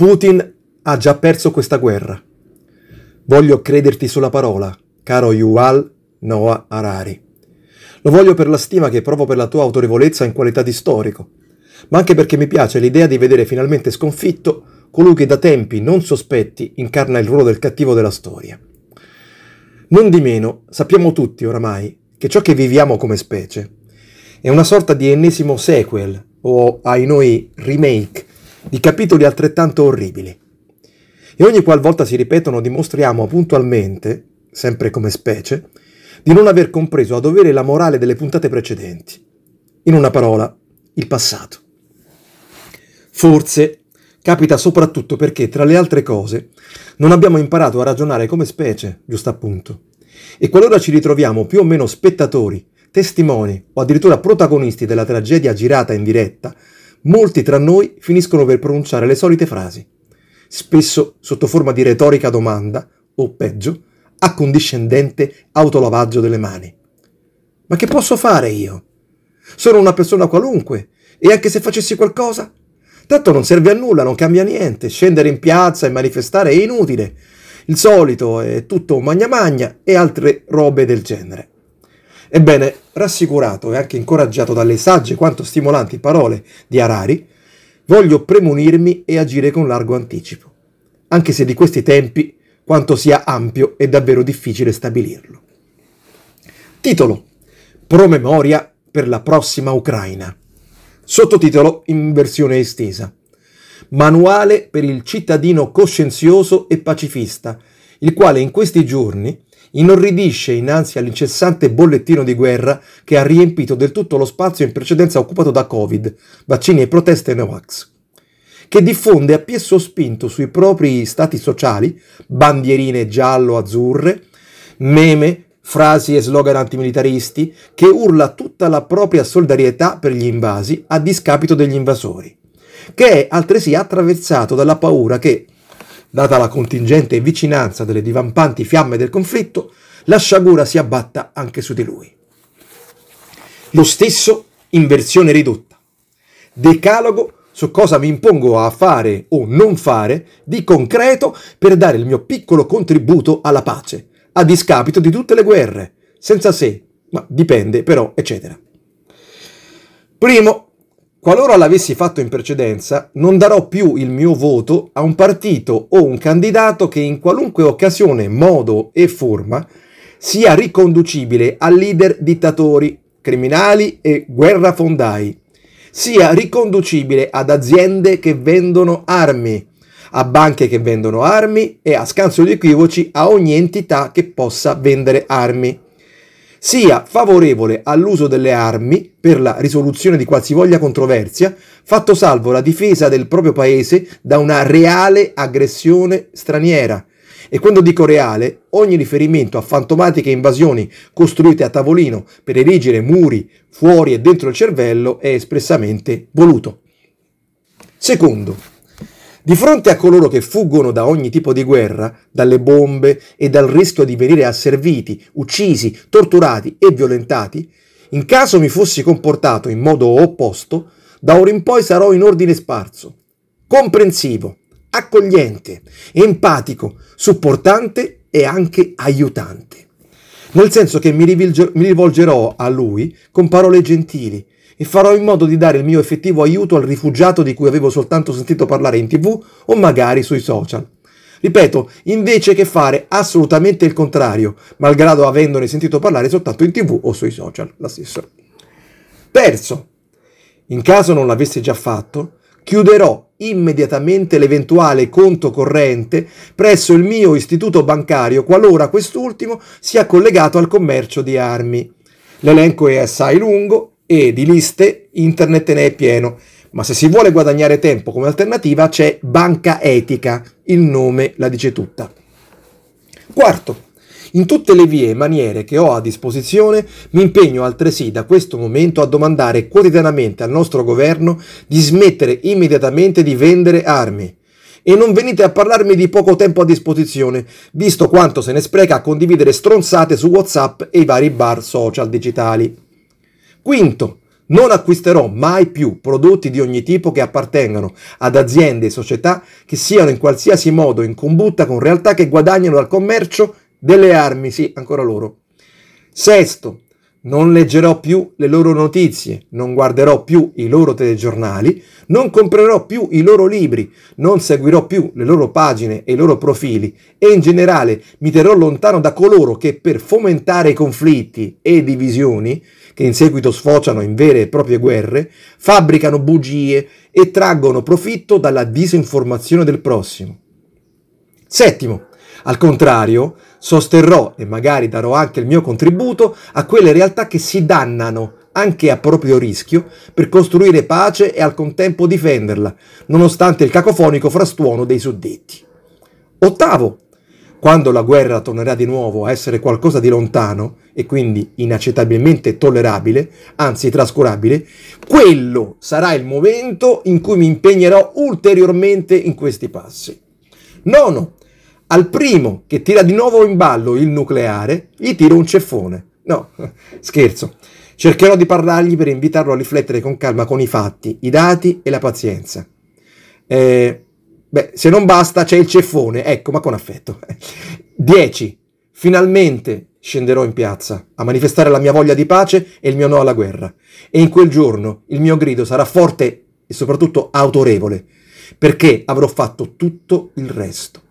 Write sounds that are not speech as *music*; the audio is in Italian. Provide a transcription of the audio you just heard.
Putin ha già perso questa guerra. Voglio crederti sulla parola, caro Yuval Noah Harari. Lo voglio per la stima che provo per la tua autorevolezza in qualità di storico, ma anche perché mi piace l'idea di vedere finalmente sconfitto colui che da tempi non sospetti incarna il ruolo del cattivo della storia. Non di meno, sappiamo tutti oramai che ciò che viviamo come specie è una sorta di ennesimo sequel o, ai noi, remake di capitoli altrettanto orribili. E ogni qualvolta si ripetono dimostriamo puntualmente, sempre come specie, di non aver compreso a dovere la morale delle puntate precedenti. In una parola, il passato. Forse capita soprattutto perché, tra le altre cose, non abbiamo imparato a ragionare come specie, giusto appunto. E qualora ci ritroviamo più o meno spettatori, testimoni o addirittura protagonisti della tragedia girata in diretta, molti tra noi finiscono per pronunciare le solite frasi, spesso sotto forma di retorica domanda, o peggio, accondiscendente autolavaggio delle mani. Ma che posso fare io? Sono una persona qualunque e anche se facessi qualcosa? Tanto non serve a nulla, non cambia niente, scendere in piazza e manifestare è inutile. Il solito è tutto magna magna e altre robe del genere. Ebbene, rassicurato e anche incoraggiato dalle sagge quanto stimolanti parole di Harari, voglio premunirmi e agire con largo anticipo, anche se di questi tempi quanto sia ampio è davvero difficile stabilirlo. Titolo Promemoria per la prossima Ucraina. Sottotitolo in versione estesa. Manuale per il cittadino coscienzioso e pacifista, il quale in questi giorni inorridisce innanzi all'incessante bollettino di guerra che ha riempito del tutto lo spazio in precedenza occupato da Covid, vaccini e proteste Novax, che diffonde a piè sospinto sui propri stati sociali bandierine giallo-azzurre, meme, frasi e slogan antimilitaristi, che urla tutta la propria solidarietà per gli invasi a discapito degli invasori, che è altresì attraversato dalla paura che, data la contingente vicinanza delle divampanti fiamme del conflitto, la sciagura si abbatta anche su di lui. Lo stesso in versione ridotta. Decalogo su cosa mi impongo a fare o non fare di concreto per dare il mio piccolo contributo alla pace, a discapito di tutte le guerre, senza se, ma dipende però, eccetera. Primo, Qualora l'avessi fatto in precedenza, non darò più il mio voto a un partito o un candidato che in qualunque occasione, modo e forma sia riconducibile a leader dittatori, criminali e guerrafondai, sia riconducibile ad aziende che vendono armi, a banche che vendono armi e a scanso di equivoci a ogni entità che possa vendere armi sia favorevole all'uso delle armi per la risoluzione di qualsivoglia controversia, fatto salvo la difesa del proprio paese da una reale aggressione straniera. E quando dico reale, ogni riferimento a fantomatiche invasioni costruite a tavolino per erigere muri fuori e dentro il cervello è espressamente voluto. Secondo, di fronte a coloro che fuggono da ogni tipo di guerra, dalle bombe e dal rischio di venire asserviti, uccisi, torturati e violentati, in caso mi fossi comportato in modo opposto, da ora in poi sarò in ordine sparso, comprensivo, accogliente, empatico, supportante e anche aiutante. Nel senso che mi rivolgerò a lui con parole gentili, e farò in modo di dare il mio effettivo aiuto al rifugiato di cui avevo soltanto sentito parlare in tv o magari sui social. Ripeto, invece che fare assolutamente il contrario, malgrado avendone sentito parlare soltanto in tv o sui social, la stessa. Terzo, in caso non l'avessi già fatto, chiuderò immediatamente l'eventuale conto corrente presso il mio istituto bancario qualora quest'ultimo sia collegato al commercio di armi. L'elenco è assai lungo e di liste internet ne è pieno. Ma se si vuole guadagnare tempo come alternativa c'è Banca Etica, il nome la dice tutta. Quarto, in tutte le vie e maniere che ho a disposizione mi impegno altresì da questo momento a domandare quotidianamente al nostro governo di smettere immediatamente di vendere armi. E non venite a parlarmi di poco tempo a disposizione, visto quanto se ne spreca a condividere stronzate su WhatsApp e i vari bar social digitali. Quinto, Non acquisterò mai più prodotti di ogni tipo che appartengano ad aziende e società che siano in qualsiasi modo in combutta con realtà che guadagnano dal commercio delle armi, sì, ancora loro. Sesto, non leggerò più le loro notizie, non guarderò più i loro telegiornali, non comprerò più i loro libri, non seguirò più le loro pagine e i loro profili e in generale mi terrò lontano da coloro che per fomentare conflitti e divisioni, che in seguito sfociano in vere e proprie guerre, fabbricano bugie e traggono profitto dalla disinformazione del prossimo. Settimo, al contrario, sosterrò e magari darò anche il mio contributo a quelle realtà che si dannano anche a proprio rischio per costruire pace e al contempo difenderla, nonostante il cacofonico frastuono dei suddetti. Ottavo, quando la guerra tornerà di nuovo a essere qualcosa di lontano e quindi inaccettabilmente tollerabile, anzi trascurabile, quello sarà il momento in cui mi impegnerò ulteriormente in questi passi. Nono, al primo che tira di nuovo in ballo il nucleare, gli tiro un ceffone. No, *laughs* scherzo. Cercherò di parlargli per invitarlo a riflettere con calma con i fatti, i dati e la pazienza. Eh, beh, se non basta c'è il ceffone, ecco, ma con affetto. *laughs* 10. Finalmente scenderò in piazza a manifestare la mia voglia di pace e il mio no alla guerra. E in quel giorno il mio grido sarà forte e soprattutto autorevole, perché avrò fatto tutto il resto.